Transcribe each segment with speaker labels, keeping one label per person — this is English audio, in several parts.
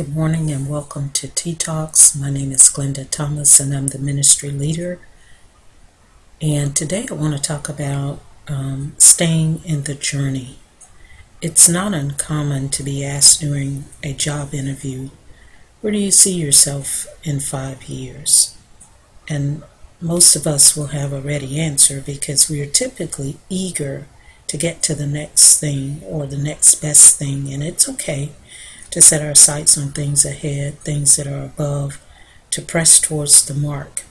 Speaker 1: Good morning and welcome to Tea Talks. My name is Glenda Thomas and I'm the ministry leader. And today I want to talk about um, staying in the journey. It's not uncommon to be asked during a job interview, where do you see yourself in five years? And most of us will have a ready answer because we are typically eager to get to the next thing or the next best thing, and it's okay to set our sights on things ahead, things that are above, to press towards the mark.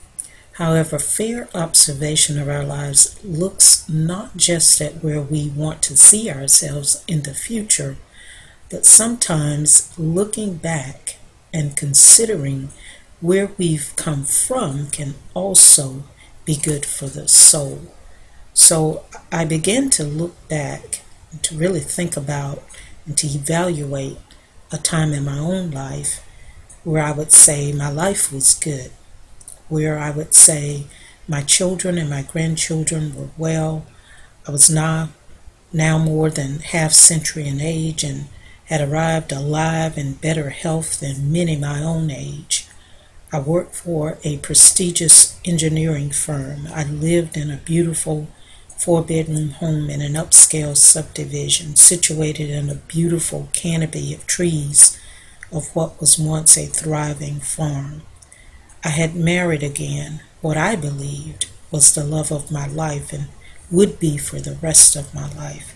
Speaker 1: However, fair observation of our lives looks not just at where we want to see ourselves in the future, but sometimes looking back and considering where we've come from can also be good for the soul. So I began to look back to really think about and to evaluate a time in my own life where I would say my life was good, where I would say my children and my grandchildren were well. I was now now more than half century in age and had arrived alive and better health than many my own age. I worked for a prestigious engineering firm. I lived in a beautiful four bedroom home in an upscale subdivision situated in a beautiful canopy of trees of what was once a thriving farm. I had married again what I believed was the love of my life and would be for the rest of my life.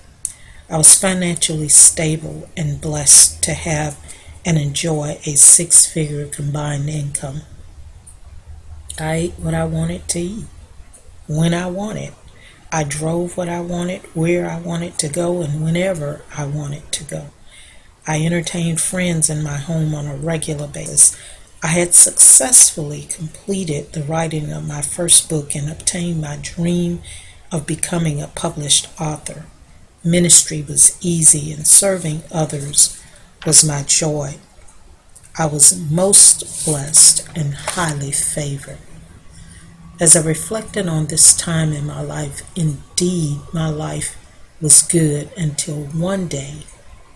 Speaker 1: I was financially stable and blessed to have and enjoy a six figure combined income. I ate what I wanted to eat when I wanted. I drove what I wanted, where I wanted to go, and whenever I wanted to go. I entertained friends in my home on a regular basis. I had successfully completed the writing of my first book and obtained my dream of becoming a published author. Ministry was easy, and serving others was my joy. I was most blessed and highly favored. As I reflected on this time in my life, indeed my life was good until one day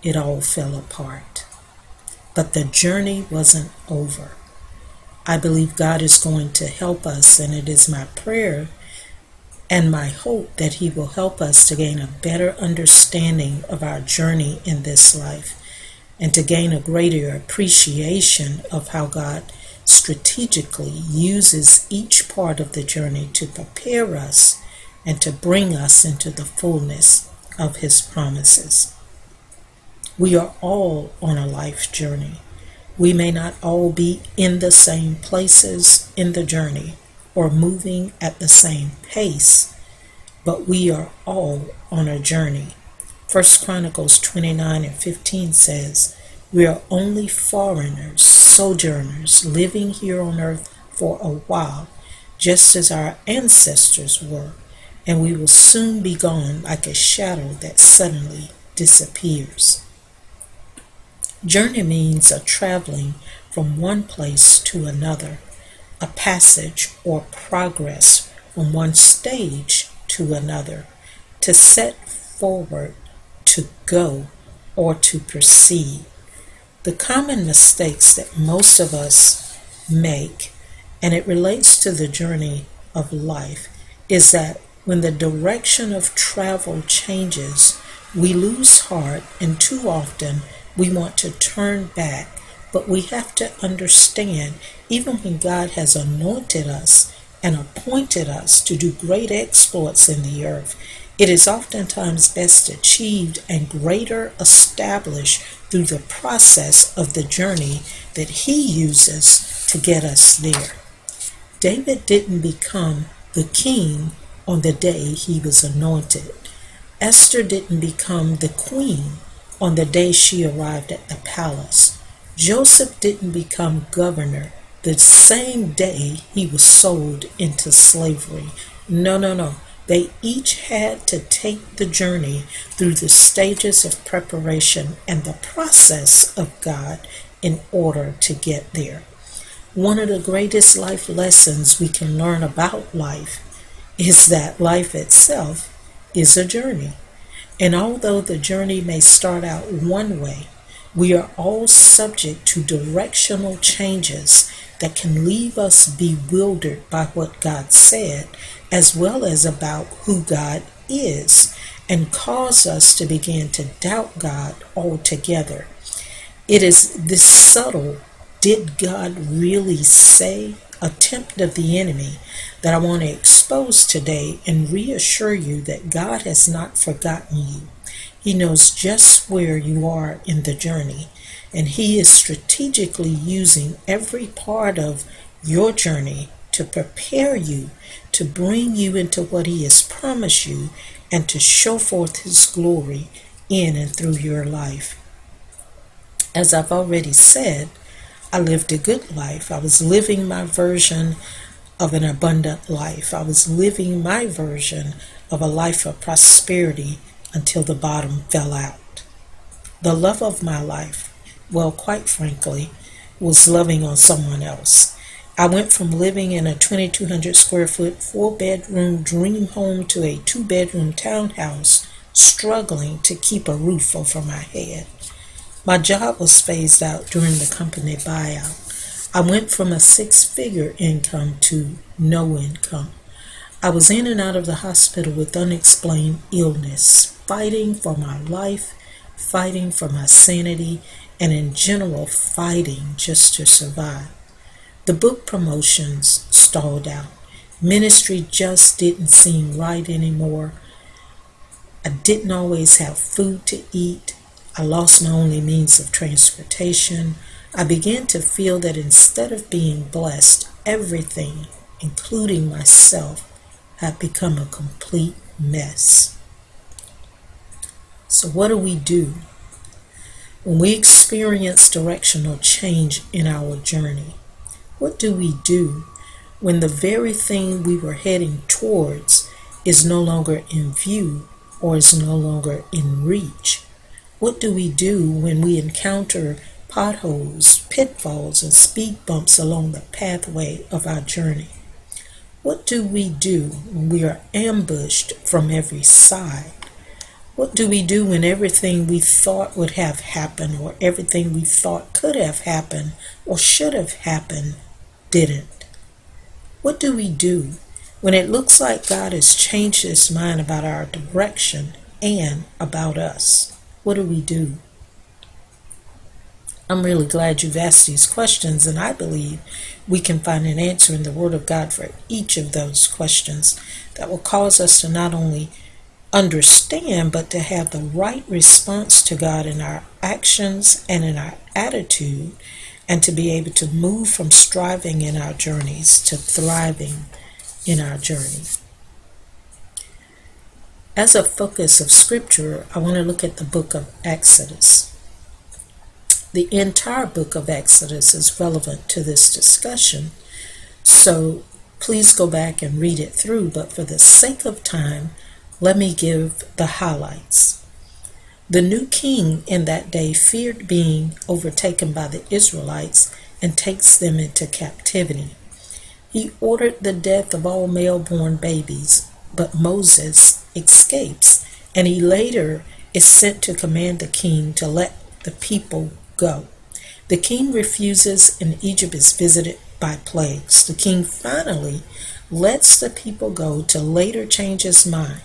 Speaker 1: it all fell apart. But the journey wasn't over. I believe God is going to help us, and it is my prayer and my hope that He will help us to gain a better understanding of our journey in this life and to gain a greater appreciation of how God strategically uses each part of the journey to prepare us and to bring us into the fullness of His promises. We are all on a life journey. We may not all be in the same places in the journey or moving at the same pace, but we are all on a journey. First Chronicles 29 and 15 says, We are only foreigners sojourners living here on earth for a while, just as our ancestors were, and we will soon be gone like a shadow that suddenly disappears. Journey means a traveling from one place to another, a passage or progress from one stage to another, to set forward, to go, or to proceed. The common mistakes that most of us make, and it relates to the journey of life, is that when the direction of travel changes, we lose heart, and too often we want to turn back. But we have to understand, even when God has anointed us and appointed us to do great exploits in the earth, it is oftentimes best achieved and greater established through the process of the journey that He uses to get us there. David didn't become the king on the day he was anointed. Esther didn't become the queen on the day she arrived at the palace. Joseph didn't become governor the same day he was sold into slavery. No, no, no. They each had to take the journey through the stages of preparation and the process of God in order to get there. One of the greatest life lessons we can learn about life is that life itself is a journey. And although the journey may start out one way, We are all subject to directional changes that can leave us bewildered by what God said, as well as about who God is, and cause us to begin to doubt God altogether. It is this subtle, did God really say attempt of the enemy that I want to expose today and reassure you that God has not forgotten you. He knows just where you are in the journey, and He is strategically using every part of your journey to prepare you to bring you into what He has promised you and to show forth His glory in and through your life. As I've already said, I lived a good life. I was living my version of an abundant life. I was living my version of a life of prosperity until the bottom fell out. The love of my life, well, quite frankly, was loving on someone else. I went from living in a 2,200 square foot, four bedroom dream home to a two bedroom townhouse, struggling to keep a roof over my head. My job was phased out during the company buyout. I went from a six figure income to no income. I was in and out of the hospital with unexplained illness, fighting for my life, fighting for my sanity, and in general, fighting just to survive. The book promotions stalled out. Ministry just didn't seem right anymore. I didn't always have food to eat. I lost my only means of transportation. I began to feel that instead of being blessed, everything, including myself, had become a complete mess. So, what do we do when we experience directional change in our journey? What do we do when the very thing we were heading towards is no longer in view or is no longer in reach? What do we do when we encounter potholes, pitfalls, and speed bumps along the pathway of our journey. What do we do when we are ambushed from every side? What do we do when everything we thought would have happened or everything we thought could have happened or should have happened didn't? What do we do when it looks like God has changed his mind about our direction and about us? What do we do? I'm really glad you've asked these questions, and I believe we can find an answer in the Word of God for each of those questions that will cause us to not only understand, but to have the right response to God in our actions and in our attitude, and to be able to move from striving in our journeys to thriving in our journey. As a focus of Scripture, I want to look at the book of Exodus. The entire book of Exodus is relevant to this discussion, so please go back and read it through, but for the sake of time, let me give the highlights. The new king in that day feared being overtaken by the Israelites and takes them into captivity. He ordered the death of all male born babies, but Moses escapes, and he later is sent to command the king to let the people go. The king refuses, and Egypt is visited by plagues. The king finally lets the people go to later change his mind.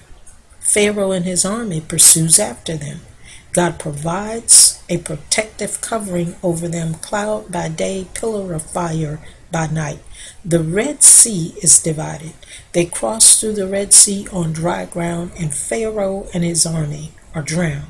Speaker 1: Pharaoh and his army pursues after them. God provides a protective covering over them, cloud by day, pillar of fire by night. The Red Sea is divided. They cross through the Red Sea on dry ground, and Pharaoh and his army are drowned.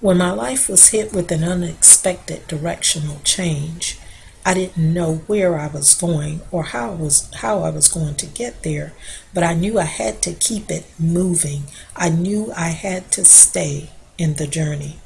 Speaker 1: When my life was hit with an unexpected directional change, I didn't know where I was going or how I was how I was going to get there, but I knew I had to keep it moving. I knew I had to stay in the journey.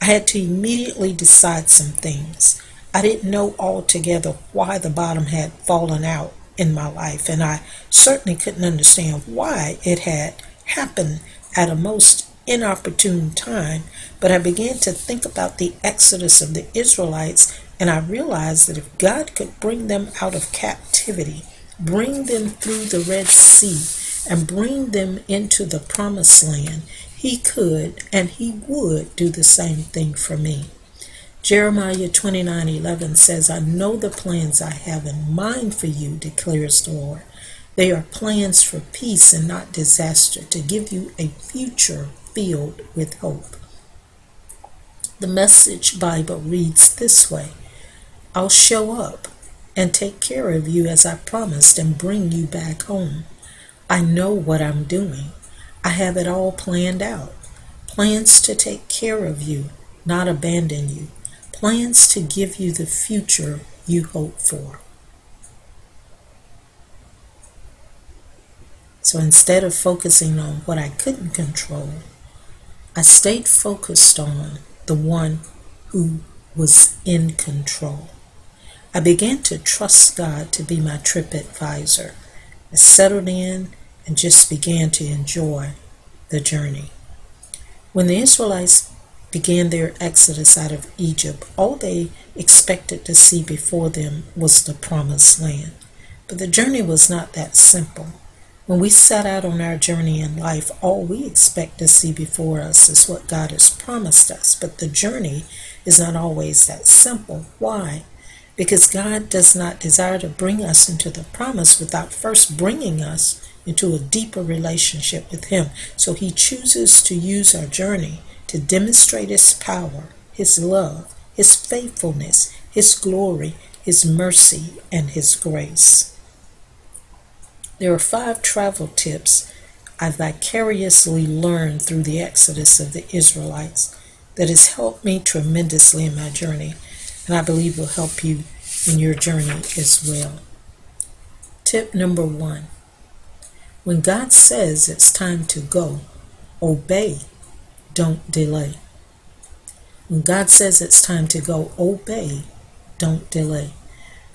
Speaker 1: I had to immediately decide some things. I didn't know altogether why the bottom had fallen out in my life, and I certainly couldn't understand why it had happened at a most inopportune time, but I began to think about the exodus of the Israelites, and I realized that if God could bring them out of captivity, bring them through the Red Sea, and bring them into the promised land, He could and He would do the same thing for me. Jeremiah 29:11 says, "I know the plans I have in mind for you," declares the Lord. They are plans for peace and not disaster, to give you a future filled with hope. The Message Bible reads this way I'll show up and take care of you as I promised and bring you back home. I know what I'm doing. I have it all planned out. Plans to take care of you, not abandon you. Plans to give you the future you hope for. So instead of focusing on what I couldn't control, I stayed focused on the one who was in control. I began to trust God to be my trip advisor. I settled in and just began to enjoy the journey. When the Israelites began their exodus out of Egypt, all they expected to see before them was the promised land. But the journey was not that simple. When we set out on our journey in life, all we expect to see before us is what God has promised us. But the journey is not always that simple. Why? Because God does not desire to bring us into the promise without first bringing us into a deeper relationship with Him. So He chooses to use our journey to demonstrate His power, His love, His faithfulness, His glory, His mercy, and His grace. There are five travel tips I vicariously learned through the exodus of the Israelites that has helped me tremendously in my journey, and I believe will help you in your journey as well. Tip number one when God says it's time to go, obey, don't delay. When God says it's time to go, obey, don't delay.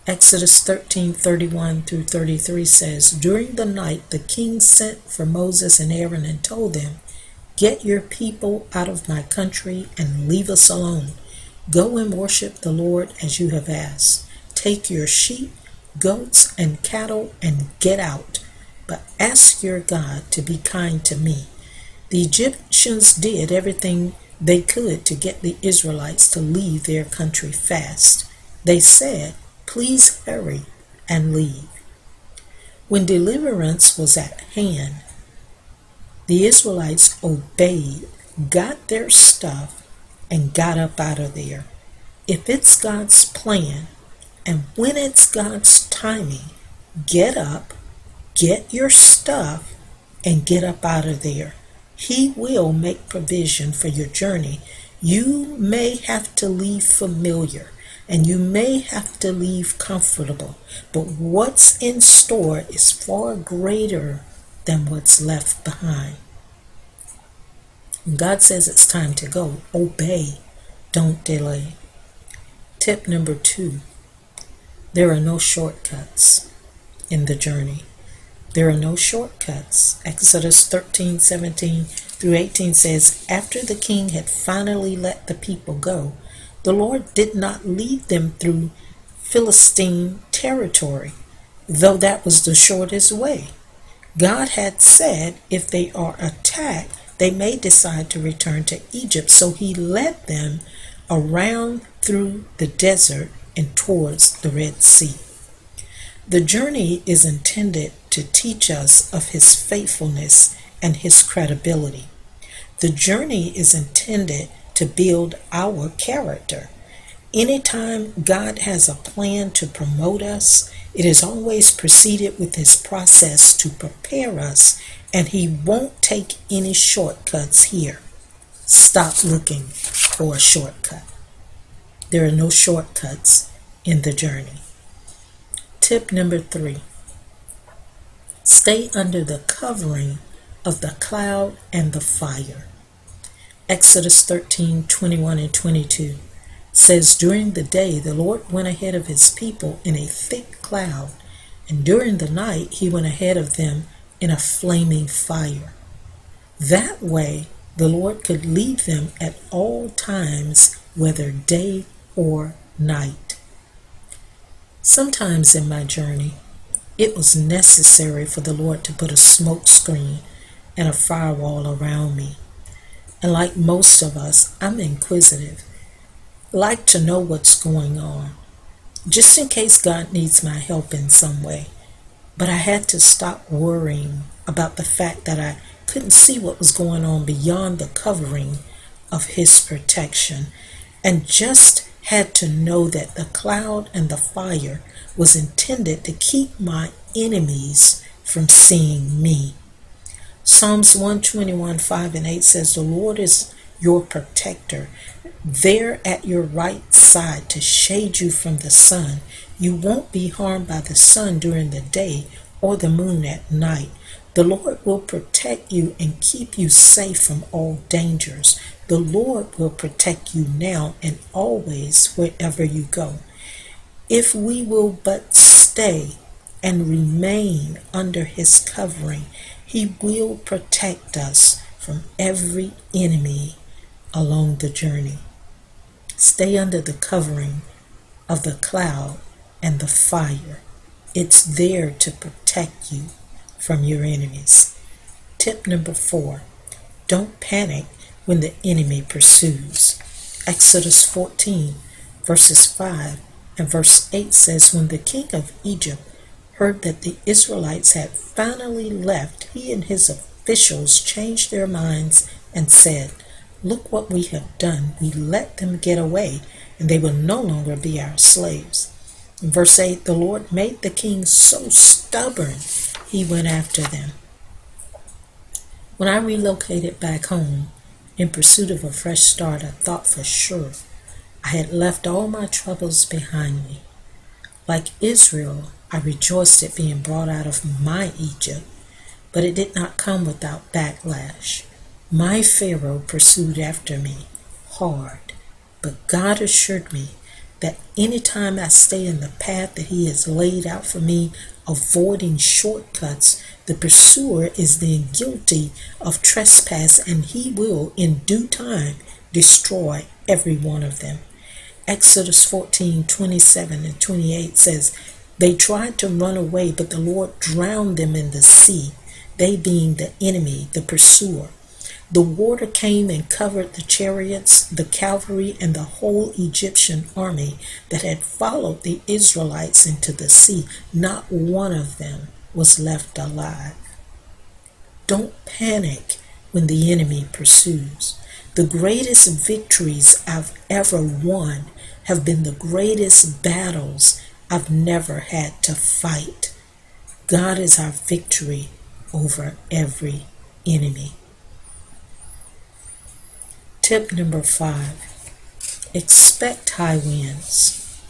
Speaker 1: Exodus 13:31 through 33 says, During the night the king sent for Moses and Aaron and told them, Get your people out of my country and leave us alone. Go and worship the Lord as you have asked. Take your sheep, goats, and cattle and get out. But ask your God to be kind to me. The Egyptians did everything they could to get the Israelites to leave their country fast. They said, Please hurry and leave. When deliverance was at hand, the Israelites obeyed, got their stuff, and got up out of there. If it's God's plan, and when it's God's timing, get up, get your stuff, and get up out of there. He will make provision for your journey. You may have to leave familiar and you may have to leave comfortable, but what's in store is far greater than what's left behind. When God says it's time to go, obey, don't delay. Tip number two there are no shortcuts in the journey. There are no shortcuts. Exodus 13 17 through 18 says, After the king had finally let the people go, the Lord did not lead them through Philistine territory, though that was the shortest way. God had said if they are attacked, they may decide to return to Egypt. So he led them around through the desert and towards the Red Sea. The journey is intended to teach us of his faithfulness and his credibility. The journey is intended to build our character. Anytime God has a plan to promote us, it is always preceded with his process to prepare us, and he won't take any shortcuts here. Stop looking for a shortcut. There are no shortcuts in the journey. Tip number three stay under the covering of the cloud and the fire. Exodus 13 21 and 22 says, During the day the Lord went ahead of his people in a thick cloud, and during the night he went ahead of them in a flaming fire. That way the Lord could lead them at all times, whether day or night. Sometimes in my journey, it was necessary for the Lord to put a smoke screen and a firewall around me and like most of us, I'm inquisitive. Like to know what's going on, just in case God needs my help in some way. But I had to stop worrying about the fact that I couldn't see what was going on beyond the covering of His protection and just had to know that the cloud and the fire was intended to keep my enemies from seeing me. Psalms 121 5 and 8 says, The Lord is your protector, there at your right side to shade you from the sun. You won't be harmed by the sun during the day or the moon at night. The Lord will protect you and keep you safe from all dangers. The Lord will protect you now and always wherever you go. If we will but stay and remain under His covering, He will protect us from every enemy along the journey. Stay under the covering of the cloud and the fire. It's there to protect you from your enemies. Tip number four don't panic when the enemy pursues. Exodus 14, verses 5 and verse 8 says, When the king of Egypt heard that the Israelites had finally left, he and his officials changed their minds and said, Look what we have done. We let them get away, and they will no longer be our slaves. In verse 8, the Lord made the king so stubborn he went after them. When I relocated back home in pursuit of a fresh start, I thought for sure I had left all my troubles behind me. Like Israel, I rejoiced at being brought out of my Egypt, but it did not come without backlash. My Pharaoh pursued after me hard, but God assured me that any time I stay in the path that He has laid out for me, avoiding shortcuts, the pursuer is then guilty of trespass and he will in due time destroy every one of them. Exodus 14 27 and 28 says, They tried to run away, but the Lord drowned them in the sea, they being the enemy, the pursuer. The water came and covered the chariots, the cavalry, and the whole Egyptian army that had followed the Israelites into the sea. Not one of them was left alive. Don't panic when the enemy pursues. The greatest victories I've ever won have been the greatest battles I've never had to fight. God is our victory over every enemy. Tip number five expect high winds.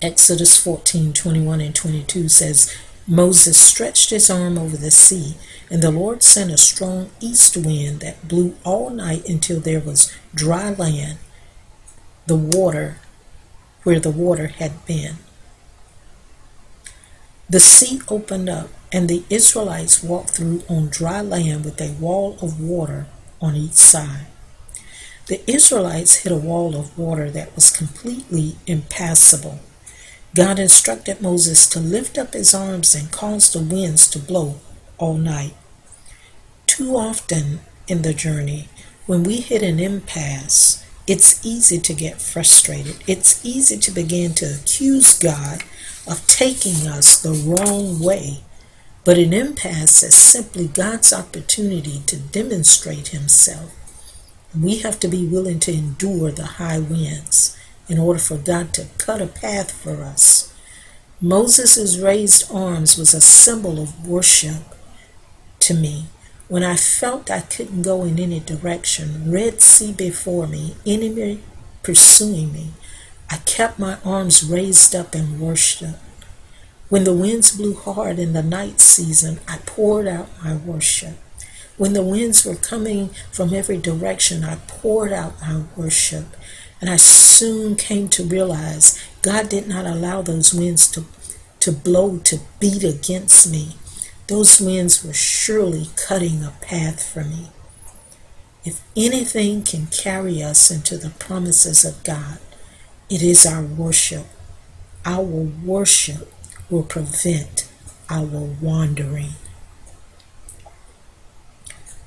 Speaker 1: Exodus 14 21 and 22 says, Moses stretched his arm over the sea, and the Lord sent a strong east wind that blew all night until there was dry land, the water where the water had been. The sea opened up, and the Israelites walked through on dry land with a wall of water on each side. The Israelites hit a wall of water that was completely impassable. God instructed Moses to lift up his arms and cause the winds to blow all night. Too often in the journey, when we hit an impasse, it's easy to get frustrated. It's easy to begin to accuse God of taking us the wrong way. But an impasse is simply God's opportunity to demonstrate Himself. We have to be willing to endure the high winds in order for God to cut a path for us. Moses' raised arms was a symbol of worship to me. When I felt I couldn't go in any direction, Red Sea before me, enemy pursuing me, I kept my arms raised up in worship. When the winds blew hard in the night season, I poured out my worship. When the winds were coming from every direction, I poured out my worship. And I soon came to realize God did not allow those winds to, to blow, to beat against me. Those winds were surely cutting a path for me. If anything can carry us into the promises of God, it is our worship. Our worship will prevent our wandering.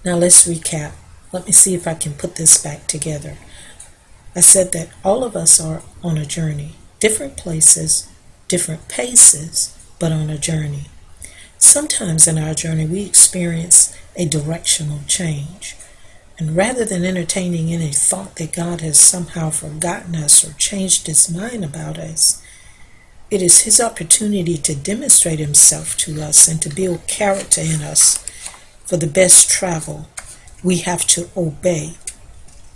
Speaker 1: Now let's recap. Let me see if I can put this back together. I said that all of us are on a journey, different places, different paces, but on a journey. Sometimes in our journey, we experience a directional change. And rather than entertaining any thought that God has somehow forgotten us or changed his mind about us, it is his opportunity to demonstrate himself to us and to build character in us for the best travel. We have to obey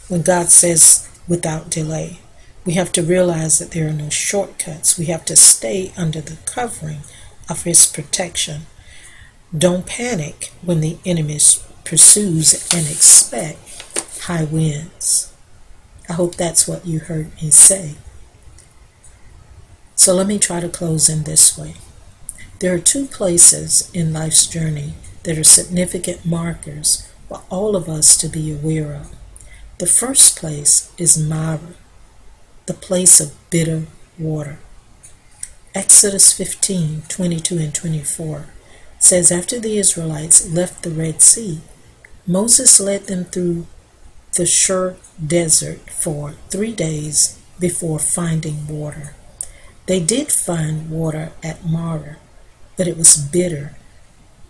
Speaker 1: when God says without delay. We have to realize that there are no shortcuts. We have to stay under the covering of his protection. Don't panic when the enemy pursues and expect high winds. I hope that's what you heard me say. So let me try to close in this way. There are two places in life's journey that are significant markers for all of us to be aware of. The first place is Marah, the place of bitter water. Exodus 15 22 and 24 says, After the Israelites left the Red Sea, Moses led them through the Shur desert for three days before finding water. They did find water at Marah, but it was bitter,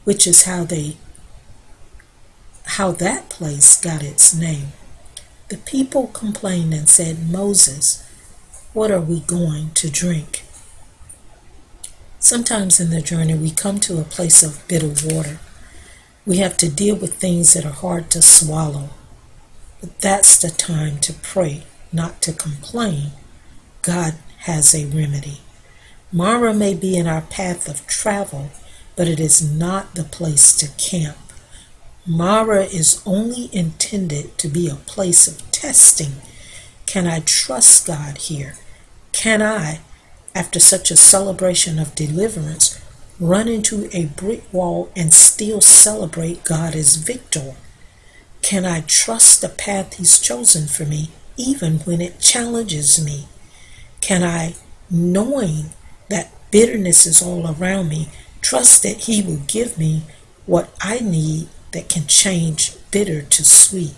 Speaker 1: which is how they how that place got its name. The people complained and said, Moses, what are we going to drink? Sometimes in the journey, we come to a place of bitter water. We have to deal with things that are hard to swallow. But that's the time to pray, not to complain. God has a remedy. Marah may be in our path of travel, but it is not the place to camp. Marah is only intended to be a place of testing. Can I trust God here? Can I, after such a celebration of deliverance, run into a brick wall and still celebrate God as victor? Can I trust the path He's chosen for me, even when it challenges me? Can I, knowing that bitterness is all around me, trust that He will give me what I need that can change bitter to sweet?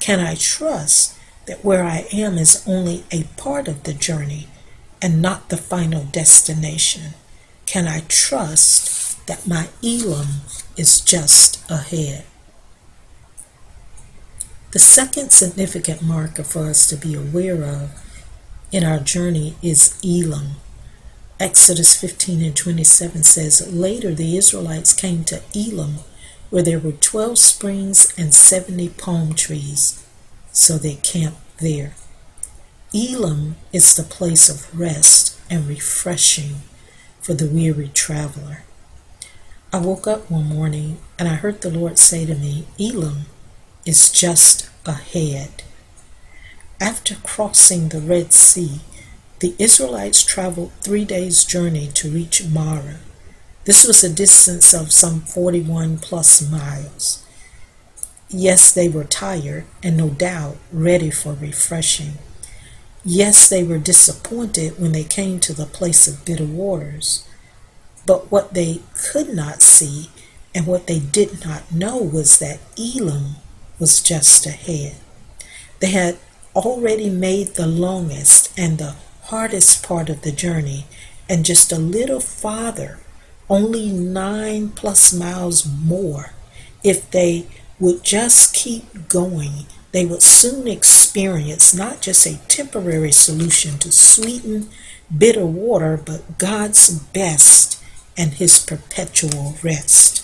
Speaker 1: Can I trust that where I am is only a part of the journey and not the final destination? Can I trust that my Elim is just ahead? The second significant marker for us to be aware of in our journey is Elim. Exodus 15 and 27 says, Later the Israelites came to Elim, where there were 12 springs and 70 palm trees, so they camped there. Elim is the place of rest and refreshing for the weary traveler. I woke up one morning and I heard the Lord say to me, Elim is just ahead. After crossing the Red Sea, the Israelites traveled three days' journey to reach Marah. This was a distance of some 41 plus miles. Yes, they were tired and no doubt ready for refreshing. Yes, they were disappointed when they came to the place of bitter waters. But what they could not see and what they did not know was that Elim was just ahead. They had already made the longest and the hardest part of the journey, and just a little farther only nine plus miles more. If they would just keep going, they would soon experience not just a temporary solution to sweeten bitter water, but God's best and His perpetual rest.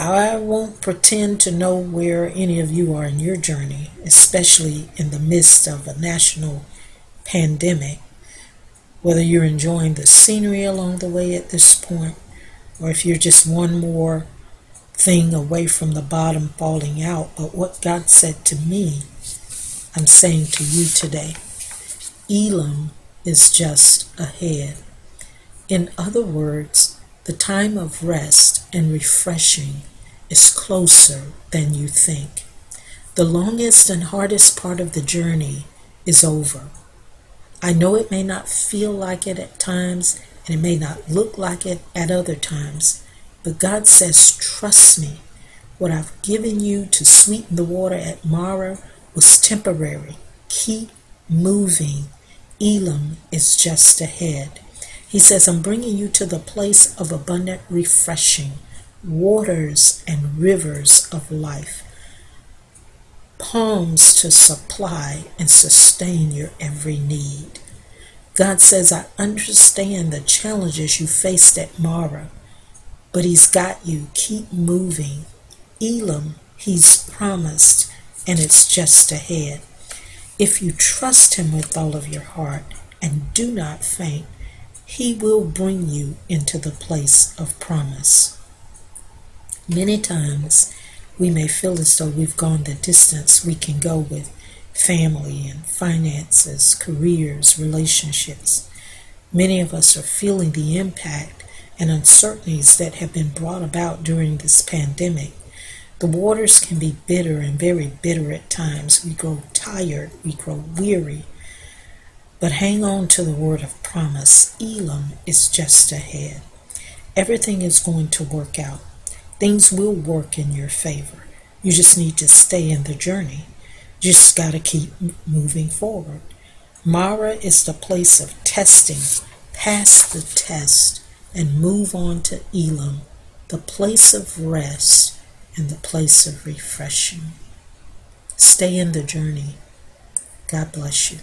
Speaker 1: I won't pretend to know where any of you are in your journey, especially in the midst of a national pandemic whether you're enjoying the scenery along the way at this point, or if you're just one more thing away from the bottom falling out. But what God said to me, I'm saying to you today Elim is just ahead. In other words, the time of rest and refreshing is closer than you think. The longest and hardest part of the journey is over. I know it may not feel like it at times, and it may not look like it at other times, but God says, Trust me. What I've given you to sweeten the water at Marah was temporary. Keep moving. Elim is just ahead. He says, I'm bringing you to the place of abundant refreshing, waters and rivers of life, palms to supply and sustain your every need. God says, I understand the challenges you faced at Marah, but He's got you. Keep moving. Elim, He's promised, and it's just ahead. If you trust Him with all of your heart and do not faint, He will bring you into the place of promise. Many times we may feel as though we've gone the distance we can go with family and finances, careers, relationships. Many of us are feeling the impact and uncertainties that have been brought about during this pandemic. The waters can be bitter and very bitter at times. We grow tired, we grow weary. But hang on to the word of promise. Elim is just ahead. Everything is going to work out. Things will work in your favor. You just need to stay in the journey. Just got to keep moving forward. Marah is the place of testing. Pass the test and move on to Elim, the place of rest and the place of refreshing. Stay in the journey. God bless you.